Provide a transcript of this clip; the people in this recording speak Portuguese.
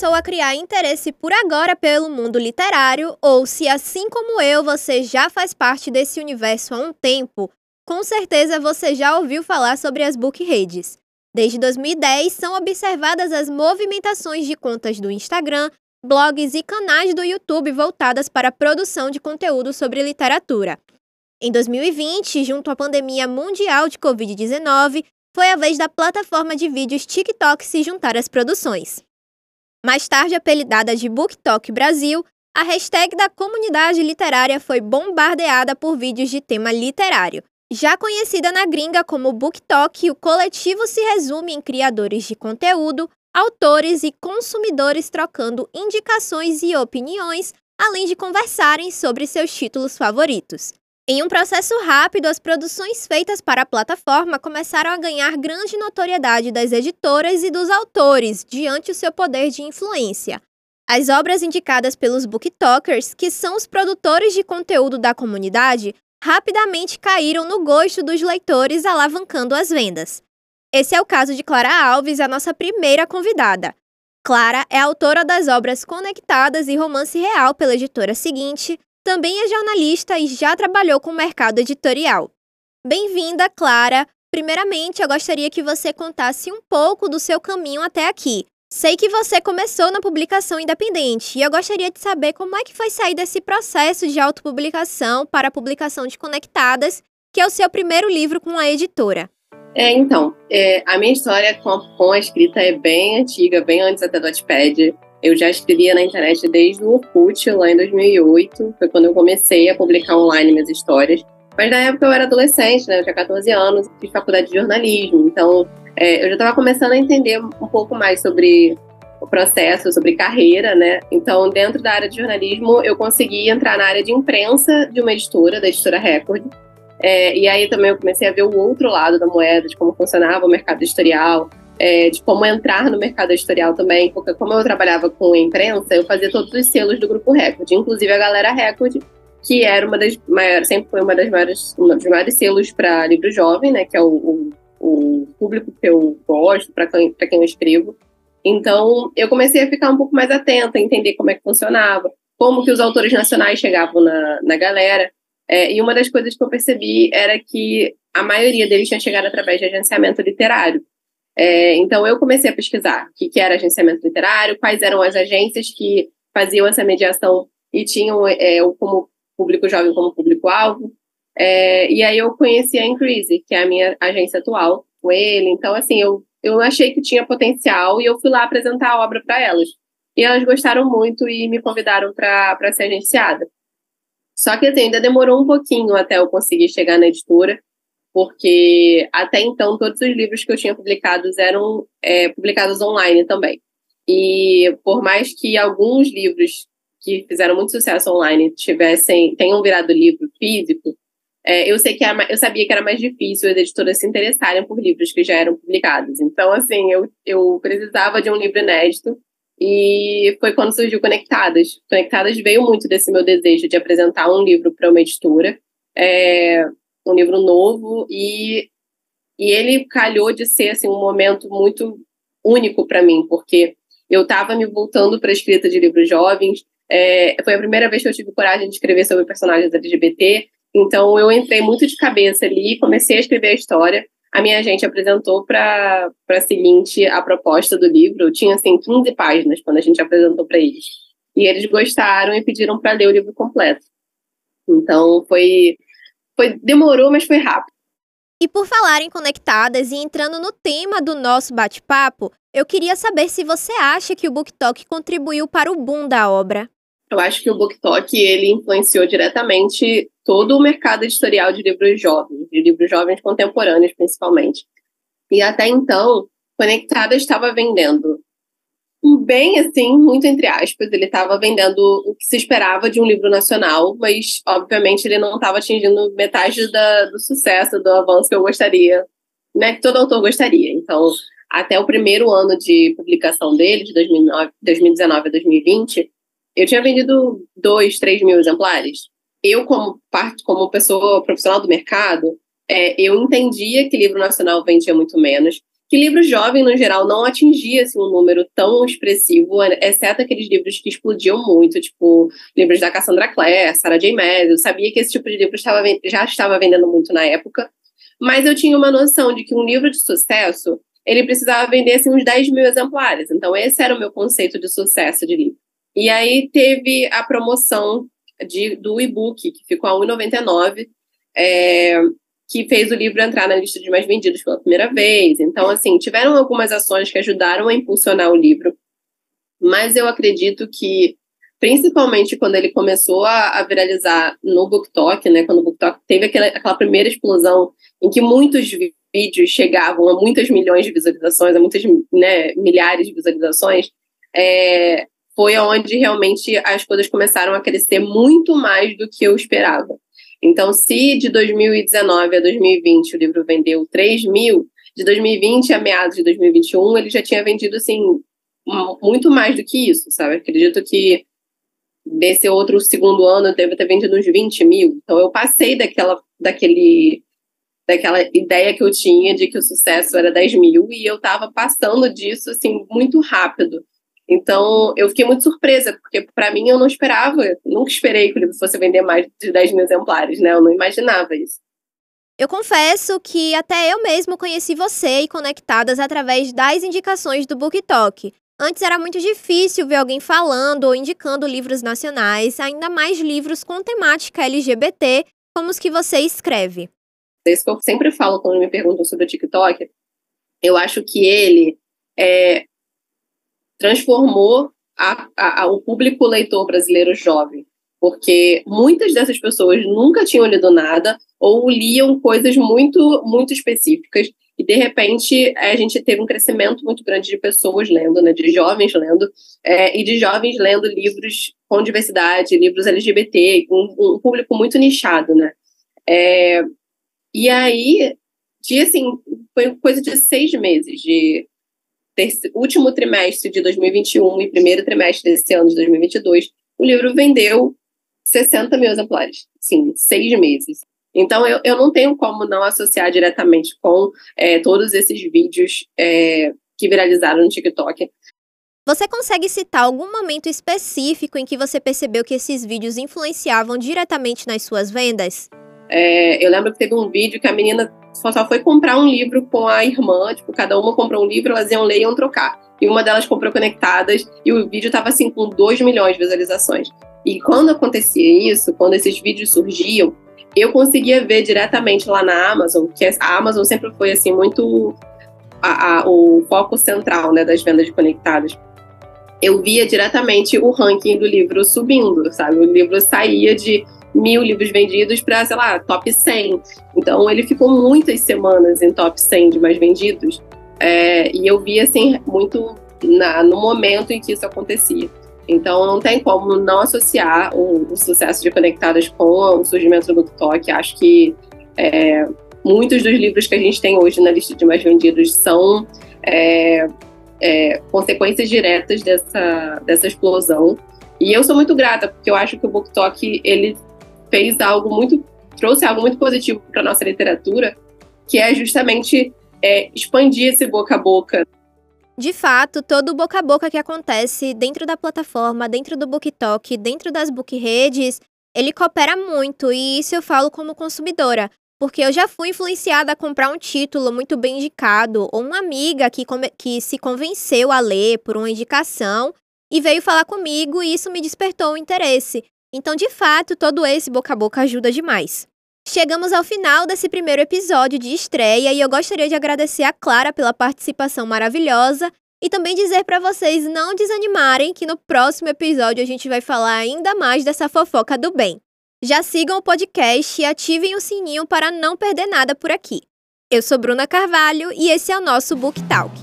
começou a criar interesse por agora pelo mundo literário, ou se assim como eu você já faz parte desse universo há um tempo, com certeza você já ouviu falar sobre as book redes. Desde 2010 são observadas as movimentações de contas do Instagram, blogs e canais do YouTube voltadas para a produção de conteúdo sobre literatura. Em 2020, junto à pandemia mundial de Covid-19, foi a vez da plataforma de vídeos TikTok se juntar às produções. Mais tarde apelidada de BookTok Brasil, a hashtag da comunidade literária foi bombardeada por vídeos de tema literário. Já conhecida na gringa como BookTok, o coletivo se resume em criadores de conteúdo, autores e consumidores trocando indicações e opiniões, além de conversarem sobre seus títulos favoritos. Em um processo rápido, as produções feitas para a plataforma começaram a ganhar grande notoriedade das editoras e dos autores diante o seu poder de influência. As obras indicadas pelos booktokers, que são os produtores de conteúdo da comunidade, rapidamente caíram no gosto dos leitores, alavancando as vendas. Esse é o caso de Clara Alves, a nossa primeira convidada. Clara é autora das obras Conectadas e Romance Real pela editora seguinte, também é jornalista e já trabalhou com o mercado editorial. Bem-vinda, Clara! Primeiramente, eu gostaria que você contasse um pouco do seu caminho até aqui. Sei que você começou na publicação independente e eu gostaria de saber como é que foi sair desse processo de autopublicação para a publicação de Conectadas, que é o seu primeiro livro com a editora. É, então, é, a minha história com, com a escrita é bem antiga, bem antes até do Wattpad. Eu já escrevia na internet desde o Orkut, lá em 2008. Foi quando eu comecei a publicar online minhas histórias. Mas na época eu era adolescente, né? Eu tinha 14 anos, fiz faculdade de jornalismo. Então, é, eu já estava começando a entender um pouco mais sobre o processo, sobre carreira, né? Então, dentro da área de jornalismo, eu consegui entrar na área de imprensa de uma editora, da editora Record. É, e aí também eu comecei a ver o outro lado da moeda, de como funcionava o mercado editorial, é, de como entrar no mercado editorial também, porque como eu trabalhava com imprensa, eu fazia todos os selos do Grupo Record, inclusive a Galera Record, que era uma das maiores, sempre foi uma das maiores, um dos maiores selos para livro jovem, né, que é o, o, o público que eu gosto, para quem, quem eu escrevo. Então, eu comecei a ficar um pouco mais atenta, entender como é que funcionava, como que os autores nacionais chegavam na, na galera. É, e uma das coisas que eu percebi era que a maioria deles tinha chegado através de agenciamento literário. É, então, eu comecei a pesquisar o que, que era agenciamento literário, quais eram as agências que faziam essa mediação e tinham é, o como público jovem como público-alvo. É, e aí eu conheci a Increase, que é a minha agência atual, com ele. Então, assim, eu, eu achei que tinha potencial e eu fui lá apresentar a obra para elas. E elas gostaram muito e me convidaram para ser agenciada. Só que, assim, ainda demorou um pouquinho até eu conseguir chegar na editora porque até então todos os livros que eu tinha publicados eram é, publicados online também. E por mais que alguns livros que fizeram muito sucesso online tivessem tenham virado livro físico, é, eu sei que era, eu sabia que era mais difícil as editoras se interessarem por livros que já eram publicados. Então, assim, eu, eu precisava de um livro inédito e foi quando surgiu Conectadas. Conectadas veio muito desse meu desejo de apresentar um livro para uma editora. É, um livro novo e, e ele calhou de ser assim, um momento muito único para mim, porque eu estava me voltando para a escrita de livros jovens, é, foi a primeira vez que eu tive coragem de escrever sobre personagens LGBT, então eu entrei muito de cabeça ali, comecei a escrever a história. A minha agente apresentou para a seguinte a proposta do livro. Tinha assim 15 páginas quando a gente apresentou para eles. E eles gostaram e pediram para ler o livro completo. Então foi foi, demorou, mas foi rápido. E por falarem conectadas e entrando no tema do nosso bate-papo, eu queria saber se você acha que o BookTok contribuiu para o boom da obra. Eu acho que o BookTok ele influenciou diretamente todo o mercado editorial de livros jovens, de livros jovens contemporâneos principalmente. E até então, Conectada estava vendendo bem assim, muito entre aspas. Ele estava vendendo o que se esperava de um livro nacional, mas obviamente ele não estava atingindo metade da, do sucesso, do avanço que eu gostaria, né? Que todo autor gostaria. Então, até o primeiro ano de publicação dele, de 2009, 2019 a 2020, eu tinha vendido dois, três mil exemplares. Eu, como parte, como pessoa profissional do mercado, é, eu entendia que livro nacional vendia muito menos que livro jovem, no geral, não atingia assim, um número tão expressivo, exceto aqueles livros que explodiam muito, tipo livros da Cassandra Clare, Sarah J. Maas. Eu sabia que esse tipo de livro estava, já estava vendendo muito na época, mas eu tinha uma noção de que um livro de sucesso ele precisava vender assim, uns 10 mil exemplares. Então, esse era o meu conceito de sucesso de livro. E aí teve a promoção de, do e-book, que ficou a R$ 1,99. É, que fez o livro entrar na lista de mais vendidos pela primeira vez. Então, assim, tiveram algumas ações que ajudaram a impulsionar o livro, mas eu acredito que, principalmente quando ele começou a, a viralizar no BookTok, né, quando o BookTok teve aquela, aquela primeira explosão em que muitos vídeos chegavam a muitas milhões de visualizações, a muitas né, milhares de visualizações, é, foi onde realmente as coisas começaram a crescer muito mais do que eu esperava. Então, se de 2019 a 2020 o livro vendeu 3 mil, de 2020 a meados de 2021 ele já tinha vendido, assim, muito mais do que isso, sabe? Acredito que desse outro segundo ano deve ter vendido uns 20 mil. Então, eu passei daquela, daquele, daquela ideia que eu tinha de que o sucesso era 10 mil e eu estava passando disso, assim, muito rápido. Então, eu fiquei muito surpresa, porque para mim eu não esperava, nunca esperei que o livro fosse vender mais de 10 mil exemplares, né? Eu não imaginava isso. Eu confesso que até eu mesmo conheci você e Conectadas através das indicações do BookTok. Antes era muito difícil ver alguém falando ou indicando livros nacionais, ainda mais livros com temática LGBT, como os que você escreve. É isso que eu sempre falo quando me perguntam sobre o TikTok. Eu acho que ele é, transformou a, a, a, o público leitor brasileiro jovem, porque muitas dessas pessoas nunca tinham lido nada ou liam coisas muito, muito específicas e de repente a gente teve um crescimento muito grande de pessoas lendo, né, de jovens lendo é, e de jovens lendo livros com diversidade, livros LGBT, um, um público muito nichado, né? É, e aí, de assim, foi coisa de seis meses de último trimestre de 2021 e primeiro trimestre desse ano de 2022, o livro vendeu 60 mil exemplares, sim, seis meses. Então, eu, eu não tenho como não associar diretamente com é, todos esses vídeos é, que viralizaram no TikTok. Você consegue citar algum momento específico em que você percebeu que esses vídeos influenciavam diretamente nas suas vendas? É, eu lembro que teve um vídeo que a menina só foi comprar um livro com a irmã, tipo, cada uma comprou um livro, elas iam ler e iam trocar. E uma delas comprou Conectadas, e o vídeo tava assim com 2 milhões de visualizações. E quando acontecia isso, quando esses vídeos surgiam, eu conseguia ver diretamente lá na Amazon, que a Amazon sempre foi assim muito a, a, o foco central né, das vendas de conectadas. Eu via diretamente o ranking do livro subindo, sabe? O livro saía de mil livros vendidos para, sei lá, top 100. Então ele ficou muitas semanas em top 100 de mais vendidos. É, e eu vi, assim, muito na, no momento em que isso acontecia. Então não tem como não associar o, o sucesso de Conectadas com o surgimento do BookTok. Acho que é, muitos dos livros que a gente tem hoje na lista de mais vendidos são é, é, consequências diretas dessa, dessa explosão. E eu sou muito grata, porque eu acho que o BookTok ele fez algo muito, trouxe algo muito positivo para nossa literatura, que é justamente é, expandir esse boca a boca. De fato, todo o boca a boca que acontece dentro da plataforma, dentro do BookTok, dentro das book redes, ele coopera muito, e isso eu falo como consumidora, porque eu já fui influenciada a comprar um título muito bem indicado, ou uma amiga que, que se convenceu a ler por uma indicação e veio falar comigo e isso me despertou o interesse. Então, de fato, todo esse boca a boca ajuda demais. Chegamos ao final desse primeiro episódio de estreia e eu gostaria de agradecer a Clara pela participação maravilhosa e também dizer para vocês não desanimarem que no próximo episódio a gente vai falar ainda mais dessa fofoca do bem. Já sigam o podcast e ativem o sininho para não perder nada por aqui. Eu sou Bruna Carvalho e esse é o nosso Book Talk.